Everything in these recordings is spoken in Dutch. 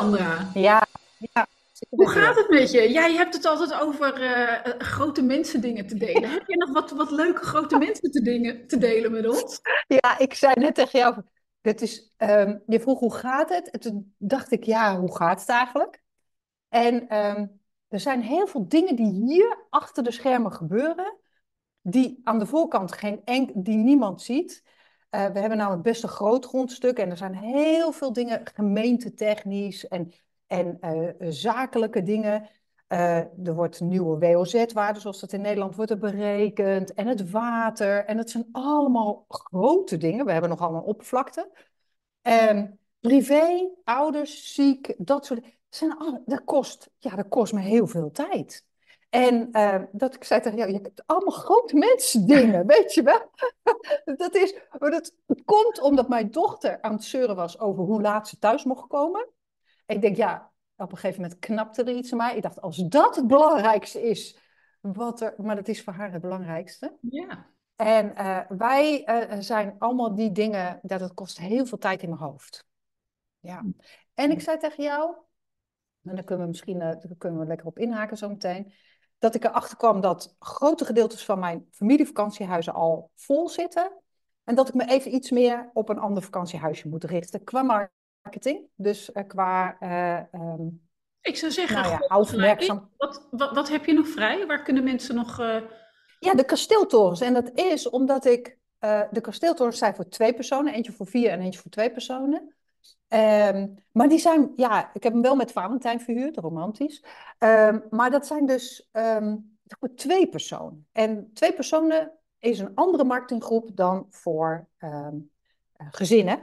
Sandra. Ja, ja. Hoe gaat het met je? Jij hebt het altijd over uh, grote mensen dingen te delen. Heb je nog wat, wat leuke grote mensen te, dingen, te delen met ons? Ja, ik zei net tegen jou, dat is, um, je vroeg hoe gaat het? En toen dacht ik, ja, hoe gaat het eigenlijk? En um, er zijn heel veel dingen die hier achter de schermen gebeuren, die aan de voorkant geen enk, die niemand ziet. Uh, we hebben namelijk best een groot grondstuk en er zijn heel veel dingen gemeentetechnisch en, en uh, zakelijke dingen. Er wordt nieuwe WOZ-waarde, zoals dat in Nederland wordt er berekend. En het water. En het zijn allemaal grote dingen. We hebben nogal een oppervlakte. Um, privé, ouders, ziek, dat soort dingen. Dat, kost, ja, dat kost me heel veel tijd. En uh, dat ik zei tegen jou, je hebt allemaal grote mensen dingen, weet je wel. dat, is, dat komt omdat mijn dochter aan het zeuren was over hoe laat ze thuis mocht komen. Ik denk, ja, op een gegeven moment knapte er iets aan mij. Ik dacht, als dat het belangrijkste is, wat er, maar dat is voor haar het belangrijkste. Ja. En uh, wij uh, zijn allemaal die dingen, dat het kost heel veel tijd in mijn hoofd. Ja. En ik zei tegen jou, en daar kunnen we misschien uh, daar kunnen we lekker op inhaken zo meteen, dat ik erachter kwam dat grote gedeeltes van mijn familievakantiehuizen al vol zitten. En dat ik me even iets meer op een ander vakantiehuisje moet richten qua marketing. Dus uh, qua. Uh, um, ik zou zeggen, nou ja. Wat, wat, wat, heb je nog vrij? Waar kunnen mensen nog. Uh... Ja, de kasteeltorens. En dat is omdat ik. de kasteeltorens zijn voor twee personen, eentje voor vier en eentje voor twee personen. Um, maar die zijn, ja, ik heb hem wel met Valentijn verhuurd, romantisch. Um, maar dat zijn dus voor twee personen. En twee personen is een andere marketinggroep dan voor gezinnen.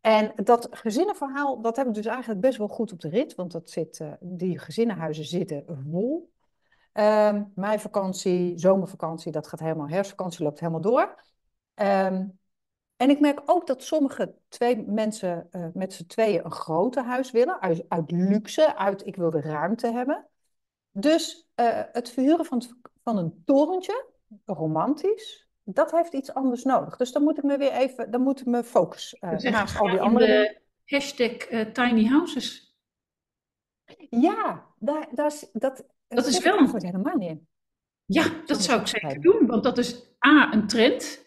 En dat gezinnenverhaal, dat heb ik dus eigenlijk best wel goed op de rit, want dat zit, uh, die gezinnenhuizen zitten vol. Um, meivakantie, zomervakantie, dat gaat helemaal, herfstvakantie loopt helemaal door. Um, en ik merk ook dat sommige twee mensen uh, met z'n tweeën een groter huis willen, uit, uit, luxe, uit ik wil de ruimte hebben. Dus uh, het verhuren van, van een torentje, romantisch, dat heeft iets anders nodig. Dus dan moet ik me weer even, dan moet ik me focus uh, naast al die andere. De hashtag tiny houses. Ja, daar, daar, dat, dat is wel. een helemaal niet in. Ja, dat zou ik zeker doen, want dat is A, een trend.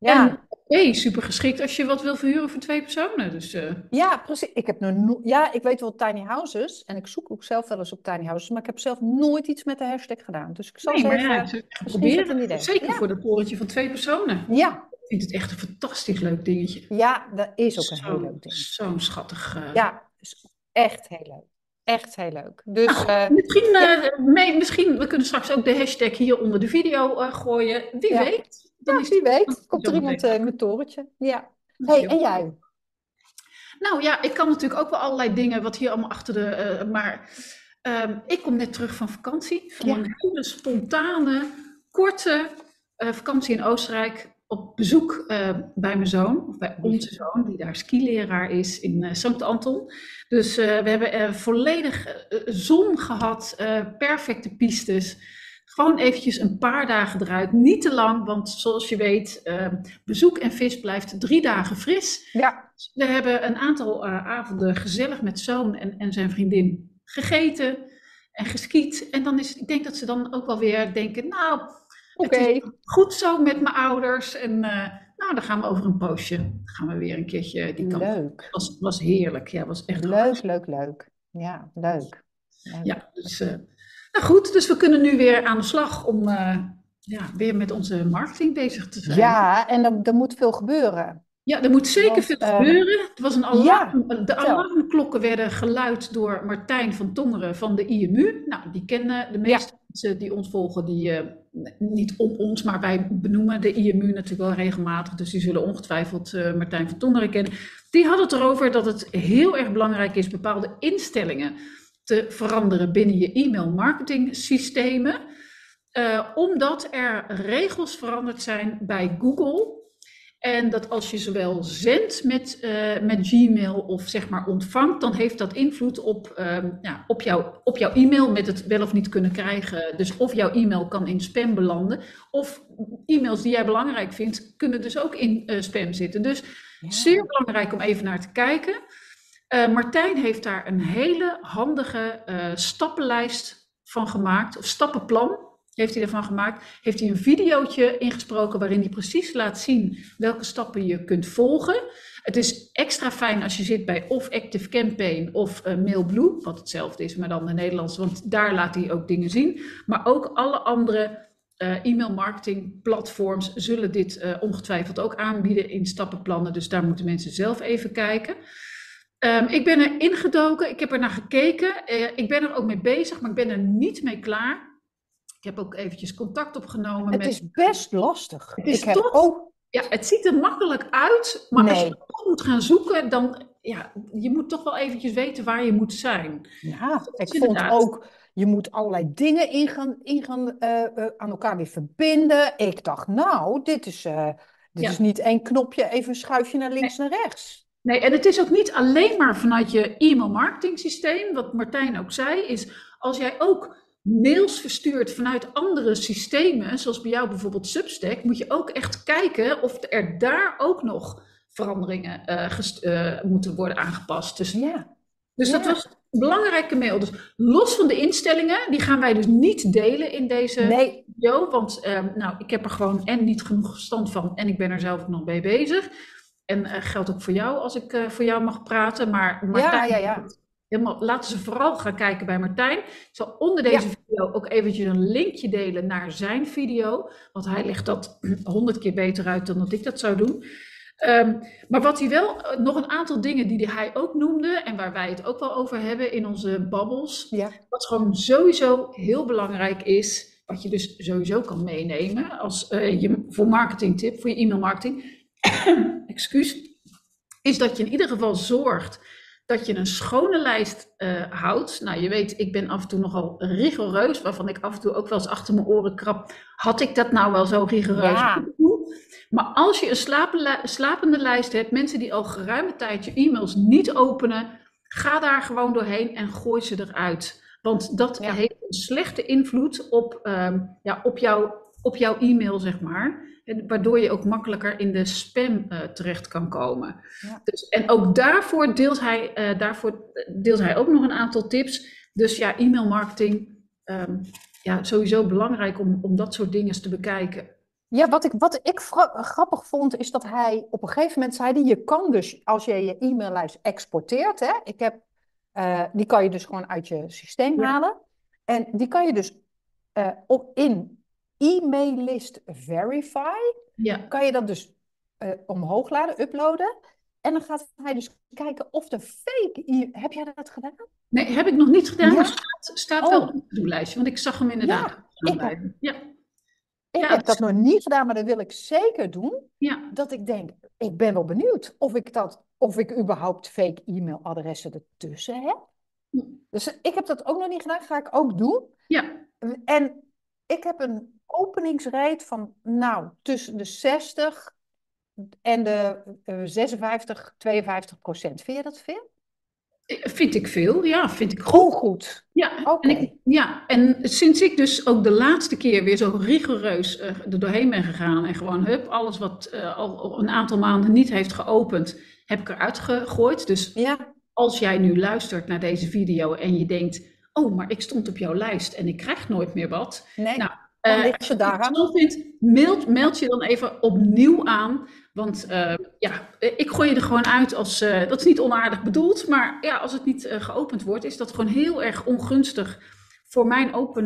Ja. En B, super geschikt als je wat wil verhuren voor twee personen. Dus, uh... Ja, precies. Ik heb no ja, ik weet wel tiny houses en ik zoek ook zelf wel eens op tiny houses, maar ik heb zelf nooit iets met de hashtag gedaan. Dus ik zal nee, zeggen, ja, proberen. Zeker ja. voor dat torentje van twee personen. Ja. Ik vind het echt een fantastisch leuk dingetje. Ja, dat is ook een heel leuk ding. Zo'n schattig. Uh... Ja, is echt heel leuk. Echt heel leuk. Dus, nou, uh, misschien, ja. mee, misschien, we kunnen straks ook de hashtag hier onder de video gooien. Wie weet. Dan ja, wie weet. Komt er iemand uh, met torentje. Ja. hey, en jij? Nou ja, ik kan natuurlijk ook wel allerlei dingen, wat hier allemaal achter de... Uh, maar uh, ik kom net terug van vakantie. Van ja. een hele spontane, korte uh, vakantie in Oostenrijk. Op bezoek bij mijn zoon, of bij onze zoon, die daar skileraar is in Sankt Anton. Dus we hebben volledig zon gehad, perfecte pistes. Gewoon eventjes een paar dagen eruit. Niet te lang, want zoals je weet, uh, bezoek en vis blijft drie dagen fris. Ja. We hebben een aantal uh, avonden gezellig met zoon en, en zijn vriendin gegeten en geskiet. En dan is, ik denk dat ze dan ook wel weer denken, nou, okay. het is goed zo met mijn ouders. En uh, nou, dan gaan we over een poosje, dan gaan we weer een keertje die kant. Leuk. Het was, was heerlijk, ja, was echt Leuk, goed. leuk, leuk. Ja, leuk. leuk. Ja, dus... Nou goed, dus we kunnen nu weer aan de slag om uh, ja, weer met onze marketing bezig te zijn. Ja, en er, er moet veel gebeuren. Ja, er moet zeker Want, veel uh, gebeuren. Het was een alarm, ja, de alarmklokken werden geluid door Martijn van Tongeren van de IMU. Nou, die kennen de meeste ja. mensen die ons volgen, die uh, niet op ons, maar wij benoemen de IMU natuurlijk wel regelmatig. Dus die zullen ongetwijfeld Martijn van Tongeren kennen. Die had het erover dat het heel erg belangrijk is bepaalde instellingen te veranderen binnen je e-mail marketing systemen. Uh, omdat er regels veranderd zijn bij Google. En dat als je zowel zendt met, uh, met Gmail of zeg maar ontvangt, dan heeft dat invloed op, uh, ja, op, jouw, op jouw e-mail met het wel of niet kunnen krijgen. Dus of jouw e-mail kan in spam belanden, of e-mails die jij belangrijk vindt, kunnen dus ook in uh, spam zitten. Dus ja. zeer belangrijk om even naar te kijken. Martijn heeft daar een hele handige stappenlijst van gemaakt, of stappenplan heeft hij ervan gemaakt. Heeft hij een videootje ingesproken waarin hij precies laat zien welke stappen je kunt volgen. Het is extra fijn als je zit bij of Active Campaign of uh, Mailblue, wat hetzelfde is, maar dan de Nederlandse, want daar laat hij ook dingen zien. Maar ook alle andere e-mail marketing platforms zullen dit ongetwijfeld ook aanbieden in stappenplannen. Dus daar moeten mensen zelf even kijken. Um, ik ben er ingedoken, ik heb er naar gekeken. ik ben er ook mee bezig, maar ik ben er niet mee klaar. Ik heb ook eventjes contact opgenomen. Het met... is best lastig. Het is ik toch... ook ja, het ziet er makkelijk uit, maar als je toch moet gaan zoeken, dan ja, je moet toch wel eventjes weten waar je moet zijn. Ja, ik vond ook, je moet allerlei dingen in gaan, in gaan uh, uh, aan elkaar weer verbinden. Ik dacht, nou, dit is, uh, dit ja. is niet één knopje, even een schuifje naar links nee. naar rechts. Nee, en het is ook niet alleen maar vanuit je e-mail marketing systeem. Wat Martijn ook zei, is als jij ook mails verstuurt vanuit andere systemen, zoals bij jou bijvoorbeeld Substack, moet je ook echt kijken of er daar ook nog veranderingen uh, uh, moeten worden aangepast. Dus, ja. dus dat was een belangrijke mail. Dus los van de instellingen, die gaan wij dus niet delen in deze Nee, video, want ehm, nou, ik heb er gewoon en niet genoeg verstand van en ik ben er zelf ook nog mee bezig. En eh, geldt ook voor jou als ik eh, voor jou mag praten, maar Martijn, ja, ja. Helemaal, laten ze vooral gaan kijken bij Martijn. Ik zal onder deze Ja. video ook eventjes een linkje delen naar zijn video. Want hij legt dat honderd keer beter uit dan dat ik dat zou doen. Ehm, maar wat hij wel, eh, nog een aantal dingen die hij ook noemde. En waar wij het ook wel over hebben in onze babbels. ja. Wat gewoon sowieso heel belangrijk is. Wat je dus sowieso kan meenemen als je, voor marketingtip, voor je e-mail marketing. Excuus. Is dat je in ieder geval zorgt dat je een schone lijst eh, houdt. Nou, je weet, ik ben af en toe nogal rigoureus, waarvan ik af en toe ook wel eens achter mijn oren krap. Had ik dat nou wel zo rigoureus Ja. Maar als je een slapende lijst hebt, mensen die al geruime tijd je e-mails niet openen, ga daar gewoon doorheen en gooi ze eruit. Want dat Ja. heeft een slechte invloed op, ehm, ja, op, jouw, op jouw e-mail, zeg maar. En waardoor je ook makkelijker in de spam eh, terecht kan komen. Ja. Dus, en ook daarvoor deelt, hij, eh, daarvoor deelt hij ook nog een aantal tips. Dus ja, e-mail marketing, ehm, ja, sowieso belangrijk om, om dat soort dingen eens te bekijken. Ja, wat ik, wat ik grappig vond, is dat hij op een gegeven moment zei: je kan dus, als je je e-maillijst exporteert, hè, ik heb, eh, die kan je dus gewoon uit je systeem Ja. halen. En die kan je dus op, in e-maillist verify, Ja, kan je dat dus eh, omhoog laden, uploaden. En dan gaat hij dus kijken of de fake e Heb jij dat gedaan? nee, heb ik nog niet gedaan, Ja. maar staat, staat Oh. wel op de lijstje, want ik zag hem inderdaad. Ja, ik me. ja, Ik Ja, heb het dat is- nog niet gedaan, maar dat wil ik zeker doen. ja, dat ik denk, ik ben wel benieuwd of ik dat, of ik überhaupt fake e-mailadressen ertussen heb. Dus ik heb dat ook nog niet gedaan, ga ik ook doen. ja, En ik heb een openingsrate van, nou, tussen de 60 en de eh, 56, 52 procent. Vind je dat veel? vind ik veel. Ja, vind ik goed. Goed, goed. Ja, en, ik, ja, en sinds ik dus ook de laatste keer weer zo rigoureus eh, er doorheen ben gegaan en gewoon hup, alles wat eh, al een aantal maanden niet heeft geopend, heb ik eruit gegooid. Dus Ja, als jij nu luistert naar deze video en je denkt, oh, maar ik stond op jouw lijst en ik krijg nooit meer wat. nee, Nou, dan eh, ligt ze als je het vindt, mailt, meld je dan even opnieuw aan. Want eh, ja, eh, ik gooi je er gewoon uit als, dat is niet onaardig bedoeld, maar ja, als het niet geopend wordt, is dat gewoon heel erg ongunstig voor mijn open,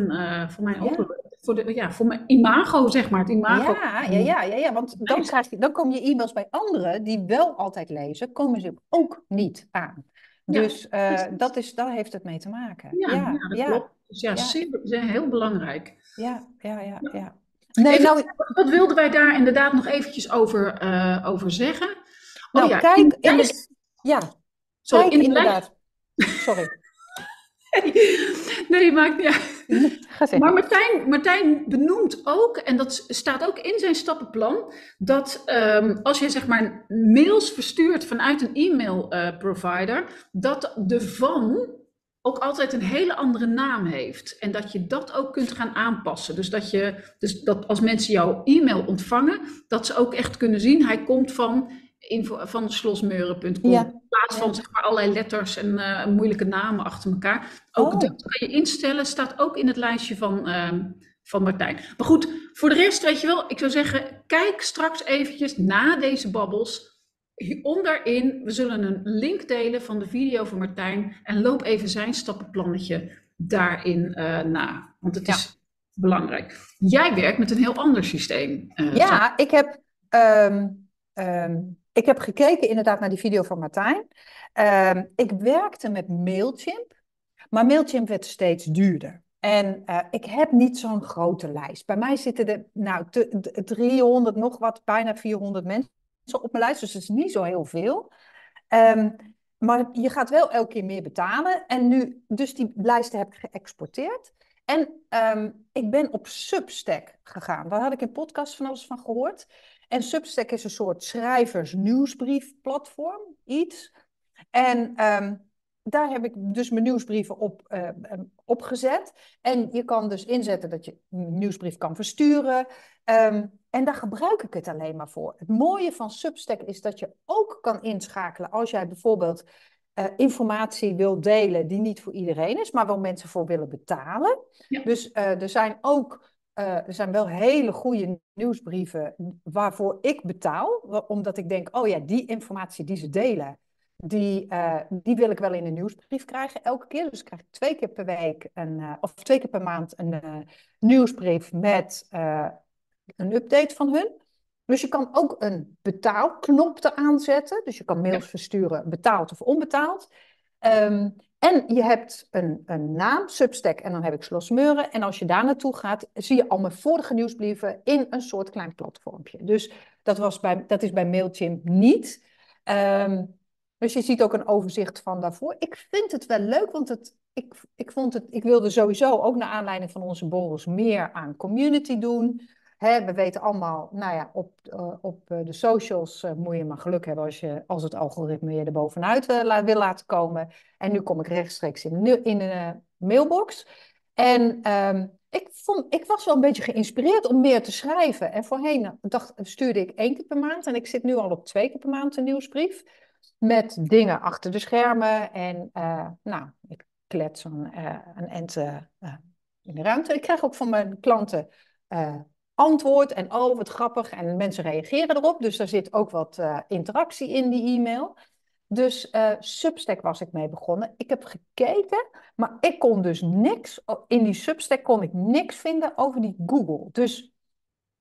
voor mijn Ja. open, voor de, ja, voor mijn imago, zeg maar, het imago. Ja, ja, ja, ja, ja, want dan, krijg je, dan komen je e-mails bij anderen die wel altijd lezen, komen ze ook niet aan. Dus dat is, daar heeft het mee te maken. Ja, Ja, dat klopt. Dus ja, zeer heel belangrijk. Ja, ja, ja, Ja. ja. Nee, nou, Wat wilden wij daar inderdaad nog eventjes over, eh, over zeggen? Oh nou ja, kijk, in de, lijst- ja, sorry, kijk in de lijst- inderdaad. Sorry, Nee, maakt niet uit. Maar Martijn, Martijn benoemt ook, en dat staat ook in zijn stappenplan, dat ehm, als je zeg maar mails verstuurt vanuit een e-mail eh, provider, dat de van ook altijd een hele andere naam heeft. En dat je dat ook kunt gaan aanpassen. Dus dat, je, dus dat als mensen jouw e-mail ontvangen, dat ze ook echt kunnen zien, hij komt van info van slosmeuren.com. In plaats van zeg maar, allerlei letters en uh, moeilijke namen achter elkaar. Ook oh. dat kan je instellen, staat ook in het lijstje van, uh, van Martijn. Maar goed, voor de rest, weet je wel, ik zou zeggen, kijk straks eventjes na deze babbels. Onderin, we zullen een link delen van de video van Martijn. En loop even zijn stappenplannetje daarin uh, na. Want het is belangrijk. Jij werkt met een heel ander systeem. Uh, ja, ik heb, um, um, ik heb gekeken inderdaad naar die video van Martijn. Um, ik werkte met Mailchimp, maar Mailchimp werd steeds duurder. En uh, ik heb niet zo'n grote lijst. Bij mij zitten er nou 300 nog wat, bijna 400 mensen op mijn lijst. Dus dat is niet zo heel veel. Um, maar je gaat wel elke keer meer betalen. En nu, dus die lijsten heb ik geëxporteerd. En um, ik ben op Substack gegaan. Daar had ik in podcast van alles van gehoord. En Substack is een soort schrijvers-nieuwsbrief-platform, iets. En um, daar heb ik dus mijn nieuwsbrieven op uh, opgezet. En je kan dus inzetten dat je een nieuwsbrief kan versturen. En daar gebruik ik het alleen maar voor. Het mooie van Substack is dat je ook kan inschakelen als jij bijvoorbeeld uh, informatie wil delen die niet voor iedereen is, maar waar mensen voor willen betalen. Dus uh, er zijn ook uh, er zijn wel hele goede nieuwsbrieven waarvoor ik betaal, omdat ik denk, oh ja, die informatie die ze delen, die, uh, die wil ik wel in een nieuwsbrief krijgen elke keer. Dus ik krijg twee keer per week een, uh, of twee keer per maand een nieuwsbrief met een update van hun. Dus je kan ook een betaalknop eraan zetten. Dus je kan mails versturen, betaald of onbetaald. Um, en je hebt een, een naam, Substack, en dan heb ik Slosmeuren. En als je daar naartoe gaat, zie je al mijn vorige nieuwsbrieven in een soort klein platformpje. Dus dat, was bij, dat is bij Mailchimp niet. Um, dus je ziet ook een overzicht van daarvoor. Ik vind het wel leuk, want het, ik, ik, vond het, ik wilde sowieso ook naar aanleiding van onze borrels meer aan community doen. We weten allemaal, nou ja, op, op eh, de socials uh, moet je maar geluk hebben als, je, als het algoritme je er bovenuit wil laten komen. En nu kom ik rechtstreeks in in de mailbox. En um, ik, vond, ik was wel een beetje geïnspireerd om meer te schrijven. En voorheen dacht, stuurde ik één keer per maand. En ik zit nu al op twee keer per maand een nieuwsbrief met dingen achter de schermen. En nou, ik klets een, een uh, in de ruimte. Ik krijg ook van mijn klanten antwoord en oh, wat grappig. En mensen reageren erop. Dus daar zit ook wat interactie in die e-mail. Dus Substack was ik mee begonnen. Ik heb gekeken, maar ik kon dus niks. In die Substack kon ik niks vinden over die Google. Dus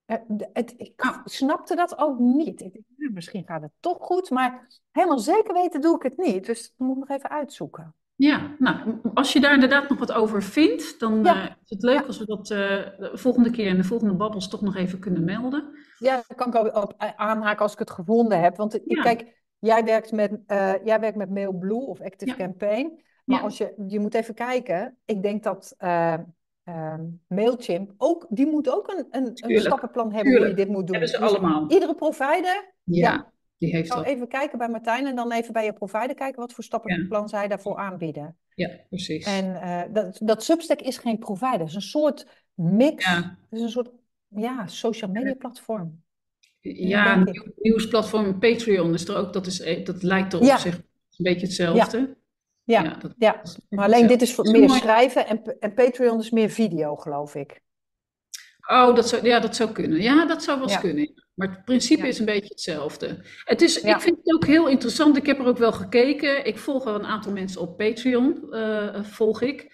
uh, het, ik nou. snapte dat ook niet. Ik nou, misschien gaat het toch goed, maar helemaal zeker weten doe ik het niet. Dus ik moet nog even uitzoeken. Ja, nou, als je daar inderdaad nog wat over vindt, dan uh, is het leuk als we dat uh, de volgende keer in de volgende babbels toch nog even kunnen melden. Ja, dat kan ik ook aanhaken als ik het gevonden heb. Want ja. kijk, jij werkt met, jij werkt met MailBlue of Active. Campaign. Maar als je, je moet even kijken. Ik denk dat uh, Mailchimp, ook, die moet ook een, een, een stappenplan hebben Tuurlijk. hoe je dit moet doen. Hebben ze dus allemaal. Iedere provider. Ja. Die heeft. Even kijken bij Martijn en dan even bij je provider kijken wat voor stappenplan ja. zij daarvoor aanbieden. Ja, precies. En uh, dat, dat Substack is geen provider, het is een soort mix. Ja. Het is een soort ja, social media platform. Ja, een nieuwsplatform Patreon is er ook, dat, is, e- dat lijkt er op ja. zich een beetje hetzelfde. Ja, ja, dat, ja. maar alleen dit is voor meer schrijven en, en Patreon is meer video, geloof ik. Oh, dat zou, ja, dat zou kunnen. Ja, dat zou wel eens kunnen. Maar het principe is een beetje hetzelfde. Het is, Ik vind het ook heel interessant. Ik heb er ook wel gekeken. Ik volg wel een aantal mensen op Patreon, uh, volg ik.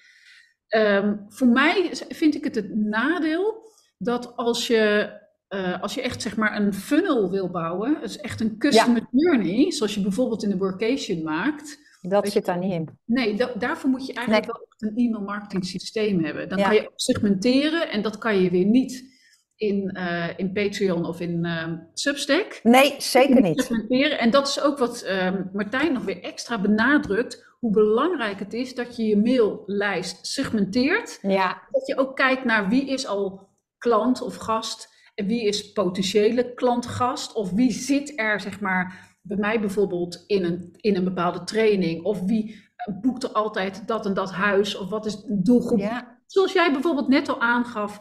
Um, voor mij vind ik het het nadeel dat als je, uh, als je echt zeg maar een funnel wil bouwen, dus echt een customer journey, zoals je bijvoorbeeld in de workation maakt, dat zit daar niet in. Nee, da daarvoor moet je eigenlijk nee. wel een e-mail marketing systeem hebben. Dan ja. kan je ook segmenteren en dat kan je weer niet in, uh, in Patreon of in uh, Substack. Nee, zeker niet. Segmenteren. En dat is ook wat uh, Martijn nog weer extra benadrukt. Hoe belangrijk het is dat je je maillijst segmenteert. Ja. Dat je ook kijkt naar wie is al klant of gast. En wie is potentiële klant-gast. Of wie zit er, zeg maar bij mij bijvoorbeeld in een, in een bepaalde training? Of wie boekt er altijd dat en dat huis? Of wat is de doelgroep? Ja. Zoals jij bijvoorbeeld net al aangaf,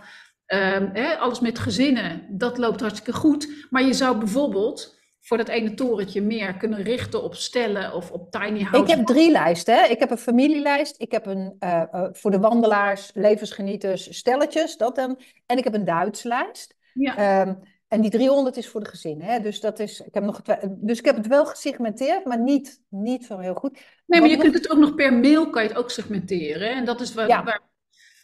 um, hè, alles met gezinnen, dat loopt hartstikke goed. Maar je zou bijvoorbeeld voor dat ene torentje meer kunnen richten op stellen of op tiny houses? Ik heb drie lijsten. Hè? Ik heb een familielijst. Ik heb een uh, uh, voor de wandelaars, levensgenieters, stelletjes. Dat dan. En ik heb een Duits lijst. Ja. Um, en die 300 is voor de gezinnen. Hè? Dus, dat is, ik heb nog, dus ik heb het wel gesegmenteerd, maar niet, niet zo heel goed. Nee, maar je kunt het ook nog per mail kan je het ook segmenteren. En dat is waar, ja. waar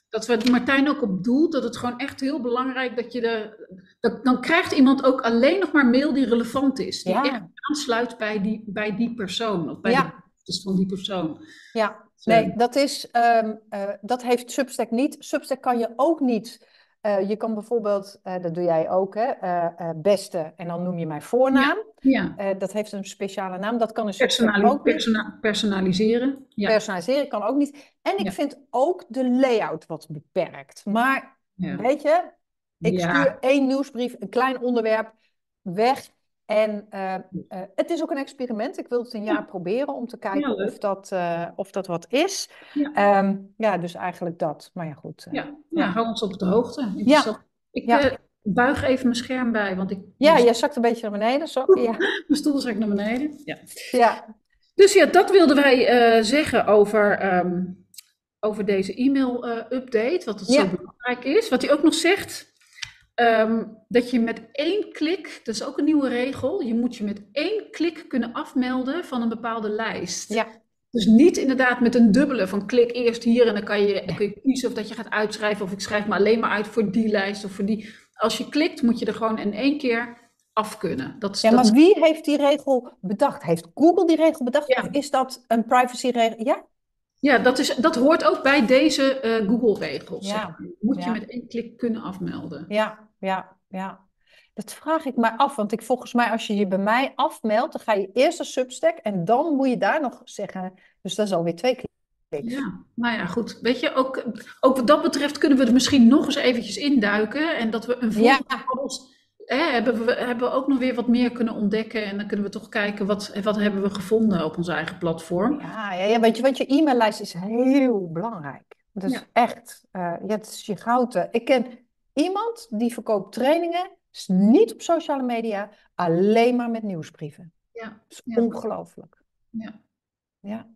dat we Martijn ook op doelt. Dat het gewoon echt heel belangrijk dat je de. Dat, dan krijgt iemand ook alleen nog maar mail die relevant is. Die echt aansluit bij die, bij die persoon. Of bij ja. de van die persoon. Ja, nee, dat, is, um, uh, dat heeft Substack niet. Substack kan je ook niet uh, je kan bijvoorbeeld, uh, dat doe jij ook, hè, uh, beste en dan noem je mijn voornaam. Ja. ja. dat heeft een speciale naam. Dat kan een Personali ook persona personaliseren. Ja. Personaliseren kan ook niet. En ik vind ook de layout wat beperkt. Maar weet je, ik stuur één nieuwsbrief, een klein onderwerp, weg. En uh, uh, het is ook een experiment. Ik wil het een jaar proberen om te kijken of, dat, uh, of dat wat is. Ja. Um, ja, dus eigenlijk dat. Maar ja, goed. ja. ja, hou ons op de hoogte. Ja. Ik buig even mijn scherm bij, want ik... Ja, jij zakt een beetje naar beneden. Zo. Ja. mijn stoel zakt naar beneden. Ja. ja. Dus ja, dat wilden wij zeggen over, um, over deze e-mail-update. wat het zo belangrijk is. Wat hij ook nog zegt... Um, dat je met één klik, dat is ook een nieuwe regel, je moet je met één klik kunnen afmelden van een bepaalde lijst. Ja. Dus niet inderdaad met een dubbele van klik eerst hier en dan kan je, kun je kiezen of dat je gaat uitschrijven of ik schrijf me alleen maar uit voor die lijst of voor die. Als je klikt moet je er gewoon in één keer af kunnen. Dat, ja, maar wie heeft die regel bedacht? Heeft Google die regel bedacht ja. of is dat een privacyregel? Ja? Ja, dat, is, dat hoort ook bij deze uh, Google-regels. Ja. Moet je met één klik kunnen afmelden. Ja, ja, ja. Dat vraag ik me af, want ik, volgens mij als je je bij mij afmeldt, dan ga je eerst een Substack en dan moet je daar nog zeggen. Dus dat is alweer twee kliks. Ja, nou ja, goed. Weet je, ook, ook wat dat betreft kunnen we er misschien nog eens eventjes induiken. En dat we een volgende ja. Hè, hebben, we, hebben we ook nog weer wat meer kunnen ontdekken. En dan kunnen we toch kijken, wat, wat hebben we gevonden op ons eigen platform. Ja, ja, ja weet je, want je e-maillijst is heel belangrijk. Dat is echt, uh, ja, het is je gouden. Ik ken Iemand die verkoopt trainingen, is niet op sociale media, alleen maar met nieuwsbrieven. Ja. Dat is ja. ongelooflijk. Ja. Ja.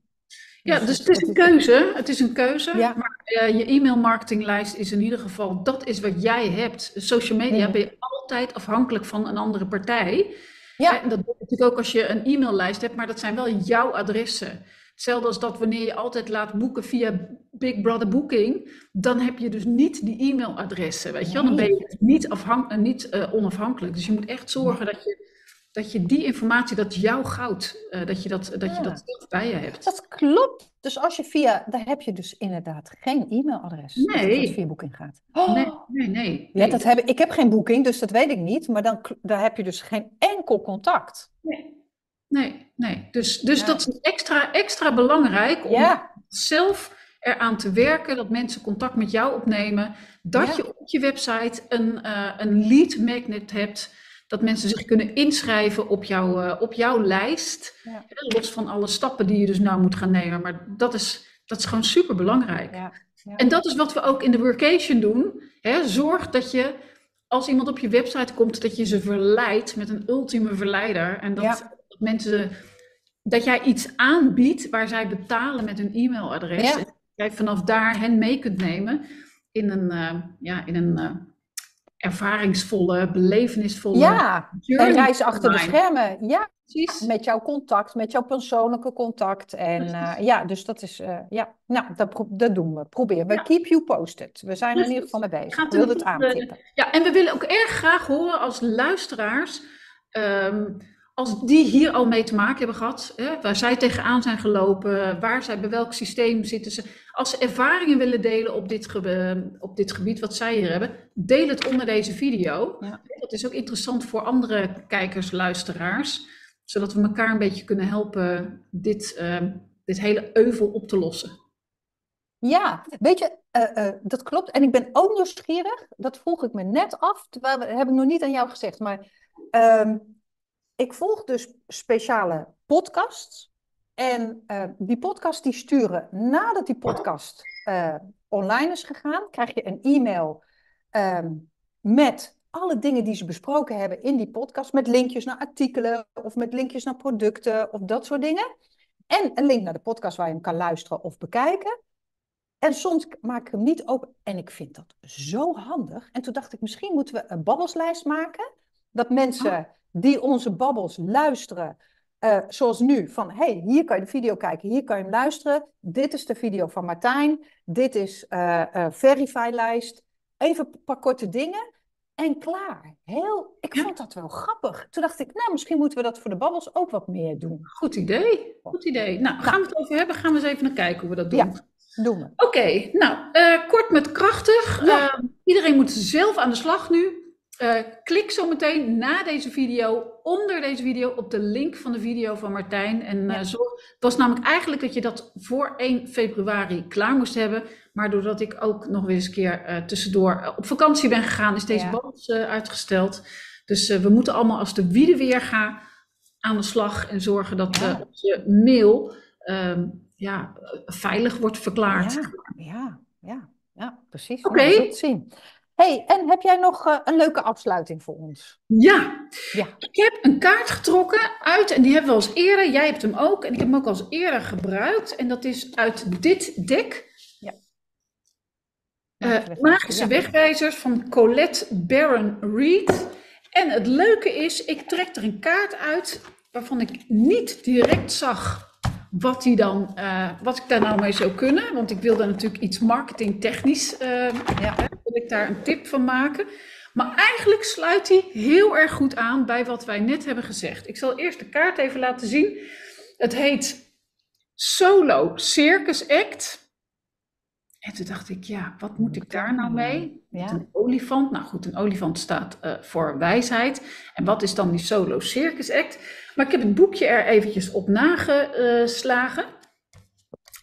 Ja, dus, dus het is een keuze. Het is een keuze. Ja. Maar uh, je e-mailmarketinglijst is in ieder geval, dat is wat jij hebt. Social media mm. ben je altijd afhankelijk van een andere partij. Ja. En dat doe natuurlijk ook als je een e-maillijst hebt, maar dat zijn wel jouw adressen. Hetzelfde als dat wanneer je altijd laat boeken via Big Brother Booking, dan heb je dus niet die e-mailadressen, weet je wel? Dan ben je niet, afhank niet uh, onafhankelijk. Dus je moet echt zorgen dat je, dat je die informatie, dat jouw goud, uh, dat je dat, dat, je dat zelf bij je hebt. Dat klopt. Dus als je via, daar heb je dus inderdaad geen e-mailadres. Nee. Als je via Booking gaat. Oh. Nee, nee, nee. Ja, dat heb, ik heb geen Booking, dus dat weet ik niet. Maar dan daar heb je dus geen enkel contact. Nee. Nee, nee. Dus, dus dat is extra, extra belangrijk om zelf eraan te werken dat mensen contact met jou opnemen. Dat je op je website een, uh, een lead magnet hebt. Dat mensen zich kunnen inschrijven op, jou, uh, op jouw lijst. Ja. Los van alle stappen die je dus nou moet gaan nemen. Maar dat is, dat is gewoon super belangrijk. Ja. En dat is wat we ook in de workation doen. Hè? Zorg dat je, als iemand op je website komt, dat je ze verleidt met een ultieme verleider. En dat, mensen, dat jij iets aanbiedt waar zij betalen met hun e-mailadres. En jij vanaf daar hen mee kunt nemen in een, uh, ja, in een uh, ervaringsvolle, belevenisvolle. Ja, een reis achter de schermen. Ja, precies. Met jouw contact, met jouw persoonlijke contact. En uh, ja, dus dat is, ja, nou, dat, dat doen we. Proberen we. Ja. Keep you posted. We zijn er in ieder geval mee bezig. Gaat we willen het aantippen. Ja, en we willen ook erg graag horen als luisteraars. Um, als die hier al mee te maken hebben gehad, hè, waar zij tegenaan zijn gelopen, waar zij, bij welk systeem zitten ze, als ze ervaringen willen delen op dit, op dit gebied wat zij hier hebben, deel het onder deze video. Ja. Dat is ook interessant voor andere kijkers, luisteraars, zodat we elkaar een beetje kunnen helpen dit, uh, dit hele euvel op te lossen. Ja, weet je, uh, uh, dat klopt. En ik ben ook nieuwsgierig, dat vroeg ik me net af, terwijl, heb ik nog niet aan jou gezegd, maar... Uh, ik volg dus speciale podcasts. En uh, die podcasts die sturen nadat die podcast uh, online is gegaan, krijg je een e-mail um, met alle dingen die ze besproken hebben in die podcast, met linkjes naar artikelen of met linkjes naar producten of dat soort dingen. En een link naar de podcast waar je hem kan luisteren of bekijken. En soms maak ik hem niet open. En ik vind dat zo handig. En toen dacht ik, misschien moeten we een babbelslijst maken. Dat mensen oh. Die onze babbels luisteren, uh, zoals nu, van hey, hier kan je de video kijken, hier kan je hem luisteren. Dit is de video van Martijn. Dit is uh, uh, Verify-lijst. Even een paar korte dingen. En klaar. Heel, ik vond dat wel grappig. Toen dacht ik, nou, misschien moeten we dat voor de babbels ook wat meer doen. Goed idee. Goed idee. Nou, gaan we het over hebben? Gaan we eens even naar kijken hoe we dat doen. Ja. Doen we. Oké, nou, kort met krachtig. Uh, iedereen moet zelf aan de slag nu. Uh, klik zo meteen na deze video, onder deze video, op de link van de video van Martijn. En ja. zorg, het was namelijk eigenlijk dat je dat voor 1 februari klaar moest hebben. Maar doordat ik ook nog weer eens een keer tussendoor op vakantie ben gegaan, is deze ja. uitgesteld. Dus we moeten allemaal als de wiede weer gaan aan de slag en zorgen dat ja. onze mail ehm, ja, veilig wordt verklaard. Ja, ja, ja, ja precies. Oké. Okay. zien. Hey, en heb jij nog uh, een leuke afsluiting voor ons? Ja. ja, ik heb een kaart getrokken uit, en die hebben we al eens eerder, jij hebt hem ook, en ik heb hem ook al eens eerder gebruikt. En dat is uit dit dek. Ja. Uh, Magische ja. wegwijzers van Colette Baron Reed. En het leuke is, ik trek er een kaart uit waarvan ik niet direct zag wat, die dan, uh, wat ik daar nou mee zou kunnen. Want ik wilde natuurlijk iets marketingtechnisch, uh, ja, wil ik daar een tip van maken. Maar eigenlijk sluit hij heel erg goed aan bij wat wij net hebben gezegd. Ik zal eerst de kaart even laten zien. Het heet Solo Circus Act. En toen dacht ik, ja, wat moet ik daar nou mee? Ja. Een olifant. Nou goed, een olifant staat uh, voor wijsheid. En wat is dan die Solo Circus Act? Maar ik heb het boekje er eventjes op nageslagen.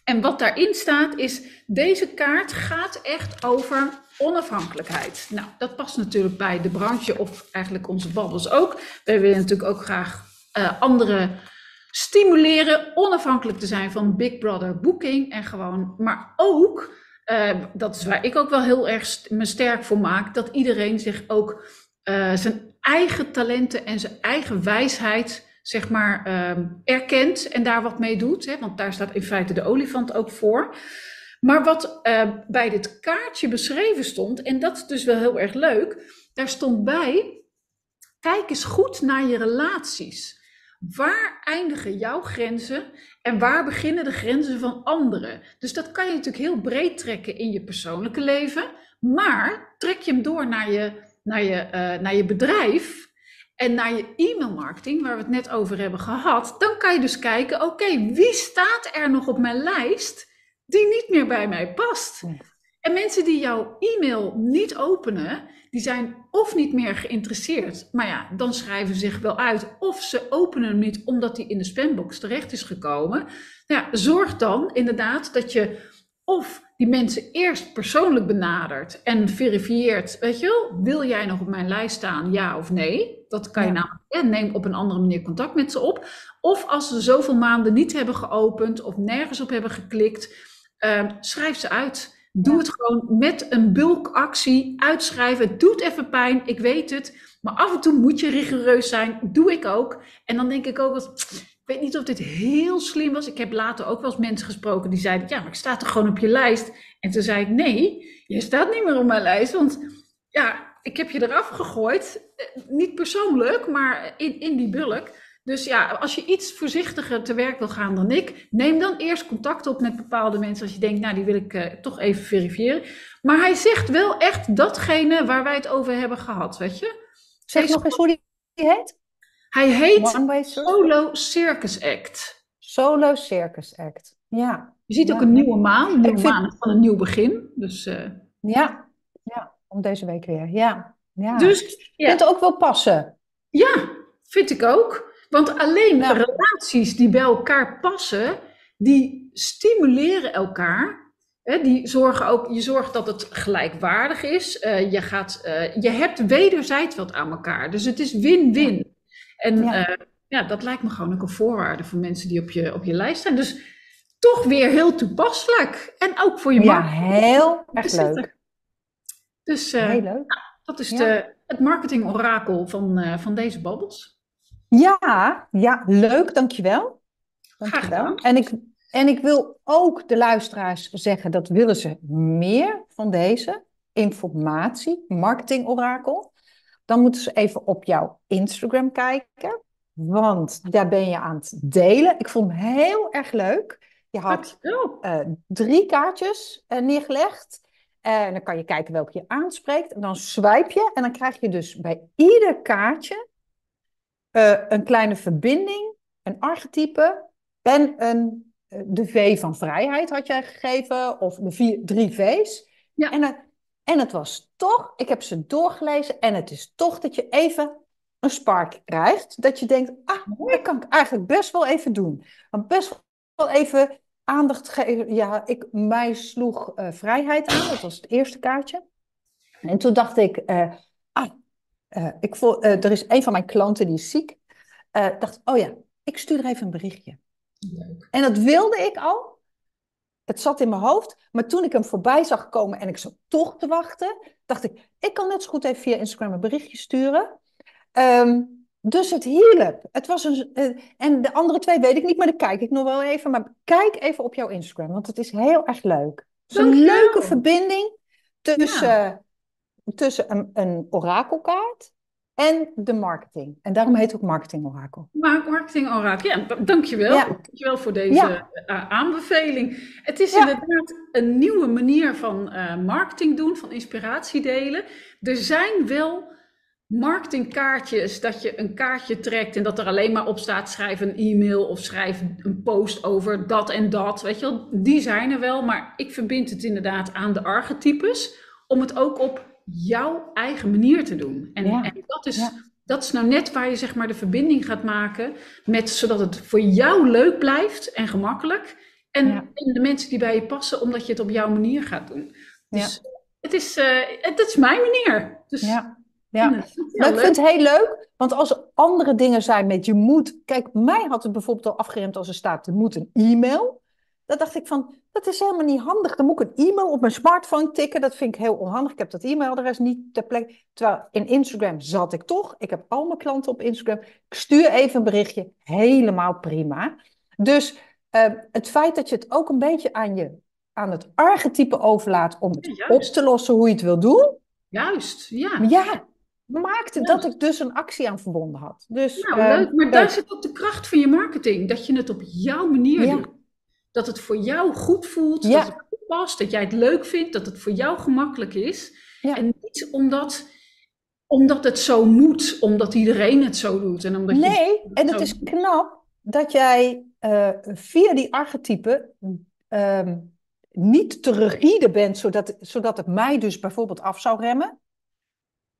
En wat daarin staat is, deze kaart gaat echt over onafhankelijkheid. Nou, dat past natuurlijk bij de branche of eigenlijk onze babbels ook. We willen natuurlijk ook graag uh, anderen stimuleren onafhankelijk te zijn van Big Brother Booking en gewoon, maar ook, uh, dat is waar ik ook wel heel erg me sterk voor maak, dat iedereen zich ook uh, zijn eigen talenten en zijn eigen wijsheid zeg maar, uh, erkent en daar wat mee doet. Hè, want daar staat in feite de olifant ook voor. Maar wat uh, bij dit kaartje beschreven stond, en dat is dus wel heel erg leuk, daar stond bij: kijk eens goed naar je relaties. Waar eindigen jouw grenzen en waar beginnen de grenzen van anderen? Dus dat kan je natuurlijk heel breed trekken in je persoonlijke leven, maar trek je hem door naar je, naar je, uh, naar je bedrijf en naar je e-mailmarketing, waar we het net over hebben gehad, dan kan je dus kijken, oké, wie staat er nog op mijn lijst die niet meer bij mij past? En mensen die jouw e-mail niet openen, die zijn of niet meer geïnteresseerd, maar ja, dan schrijven ze zich wel uit, of ze openen hem niet omdat hij in de spambox terecht is gekomen. Nou ja, zorg dan inderdaad dat je of die mensen eerst persoonlijk benadert en verifieert, weet je wel, wil jij nog op mijn lijst staan, ja of nee? Dat kan je namelijk, en neem op een andere manier contact met ze op. Of als ze zoveel maanden niet hebben geopend of nergens op hebben geklikt, uh, schrijf ze uit. Doe het gewoon met een bulkactie, uitschrijven. Het doet even pijn, ik weet het. Maar af en toe moet je rigoureus zijn, doe ik ook. En dan denk ik ook, dat, ik weet niet of dit heel slim was. Ik heb later ook wel eens mensen gesproken die zeiden: Ja, maar ik sta toch gewoon op je lijst? En toen zei ik: Nee, je staat niet meer op mijn lijst. Want ja, ik heb je eraf gegooid. Eh, niet persoonlijk, maar in, in die bulk. Dus ja, als je iets voorzichtiger te werk wil gaan dan ik, neem dan eerst contact op met bepaalde mensen als je denkt, nou die wil ik uh, toch even verifiëren. Maar hij zegt wel echt datgene waar wij het over hebben gehad, weet je? Zeg nog eens hoe die heet? Hij heet Solo Circus Act. Solo Circus Act, ja. Je ziet ook een nieuwe maan. Een nieuwe maan van een nieuw begin. Dus, uh... Ja, ja, om deze week weer. Ja, ja. Dus, ja. Vindt ook wel passen. Ja, vind ik ook. Want alleen relaties die bij elkaar passen, die stimuleren elkaar. Hè, die zorgen ook, je zorgt dat het gelijkwaardig is. Uh, je, gaat, uh, je hebt wederzijds wat aan elkaar. Dus het is win-win. En ja. Uh, ja. dat lijkt me gewoon ook een voorwaarde voor mensen die op je, op je lijst staan. Dus toch weer heel toepasselijk. En ook voor je Ja, heel erg leuk. Dus, heel leuk. Dat is de, het marketing-orakel van, van deze babbels. Ja, ja, leuk, dankjewel. dankjewel. En ik, en ik wil ook de luisteraars zeggen dat willen ze meer van deze informatie, marketing-orakel. Dan moeten ze even op jouw Instagram kijken. Want daar ben je aan het delen. Ik vond hem heel erg leuk. Je had uh, drie kaartjes uh, neergelegd. En dan kan je kijken welke je aanspreekt. En dan swipe je. En dan krijg je dus bij ieder kaartje uh, een kleine verbinding, een archetype en een, de V van vrijheid had jij gegeven. Of de vier, drie V's. Ja. En, en het was toch, ik heb ze doorgelezen. En het is toch dat je even een spark krijgt, dat je denkt, ah, dat kan ik eigenlijk best wel even doen. Want best wel even aandacht geven. Ja, ik, mij sloeg uh, vrijheid aan, dat was het eerste kaartje. En toen dacht ik, uh, uh, ik voel, er is een van mijn klanten die is ziek. dacht, oh ja, ik stuur even een berichtje. Leuk. En dat wilde ik al. Het zat in mijn hoofd, maar toen ik hem voorbij zag komen en ik zat toch te wachten, dacht ik, ik kan net zo goed even via Instagram een berichtje sturen. Ehm, dus het hielp. Het was een, uh, en de andere twee weet ik niet, maar dan kijk ik nog wel even. Maar kijk even op jouw Instagram, want het is heel erg leuk. Het is een leuke verbinding tussen, tussen een, een orakelkaart en de marketing. En daarom heet het ook Marketing Orakel. Marketing Orakel, ja, dankjewel. Ja. Dankjewel voor deze eh, aanbeveling. Het is inderdaad een nieuwe manier van uh, marketing doen, van inspiratie delen. Er zijn wel marketingkaartjes, dat je een kaartje trekt en dat er alleen maar op staat: schrijf een e-mail of schrijf een post over dat en dat. Weet je wel, die zijn er wel, maar ik verbind het inderdaad aan de archetypes om het ook op jouw eigen manier te doen. En, en dat, is, dat is nou net waar je zeg maar de verbinding gaat maken met zodat het voor jou leuk blijft en gemakkelijk. En, en de mensen die bij je passen, omdat je het op jouw manier gaat doen. Dus het, is, uh, het, is mijn manier. Dus ja. Ja, maar ik vind het heel leuk, want als er andere dingen zijn met je moet. Kijk, mij had het bijvoorbeeld al afgeremd als er staat: er moet een e-mail. Dan dacht ik van, dat is helemaal niet handig. Dan moet ik een e-mail op mijn smartphone tikken. Dat vind ik heel onhandig. Ik heb dat e-mailadres niet ter plekke. Terwijl in Instagram zat ik toch. Ik heb al mijn klanten op Instagram. Ik stuur even een berichtje. Helemaal prima. Dus uh, het feit dat je het ook een beetje aan, je, aan het archetype overlaat om het op te lossen hoe je het wil doen. Juist, ja. Ja, maakte dat ik dus een actie aan verbonden had. Dus, nou, uh, leuk. Maar daar zit ook de kracht van je marketing. Dat je het op jouw manier doet. Dat het voor jou goed voelt, dat het goed past, dat jij het leuk vindt, dat het voor jou gemakkelijk is. En niet omdat, omdat het zo moet, omdat iedereen het zo doet. En omdat nee, en het is knap dat jij uh, via die archetypen uh, niet te rigide bent, zodat, zodat het mij dus bijvoorbeeld af zou remmen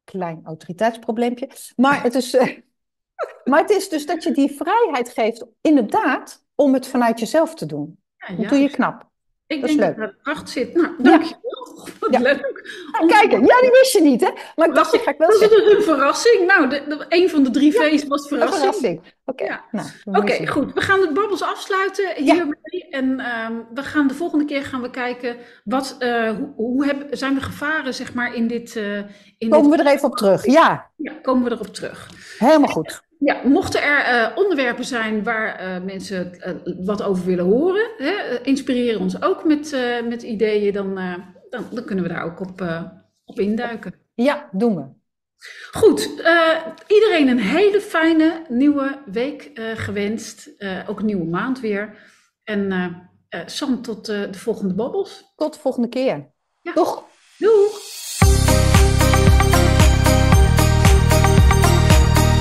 klein autoriteitsprobleempje. Maar het, is, uh, maar het is dus dat je die vrijheid geeft, inderdaad, om het vanuit jezelf te doen. Ja, dat doe je knap. Ik dat denk leuk. dat er kracht zit. Nou, dankjewel. Wat ja. leuk. Ah, kijk, ja, die wist je niet, hè? Maar ik dacht, ik ga ik wel Dat is een verrassing. Nou, de, een van de drie feesten was verrassing. verrassing. Oké, ja. nou, Oké, goed. We gaan de babbels afsluiten hiermee. En um, we gaan de volgende keer gaan we kijken, wat, uh, hoe, hoe heb, zijn de gevaren, zeg maar, in dit... Uh, in komen we er even op terug, ja. Ja, komen we erop terug. Helemaal goed. Ja, mochten er uh, onderwerpen zijn waar uh, mensen uh, wat over willen horen, hè, inspireer ons ook met, met ideeën, dan, dan, dan, kunnen we daar ook op, op induiken. Ja, doen we. Goed, iedereen een hele fijne nieuwe week gewenst. ook een nieuwe maand weer. En Sam, tot de volgende babbels. Tot de volgende keer. Ja. Toch?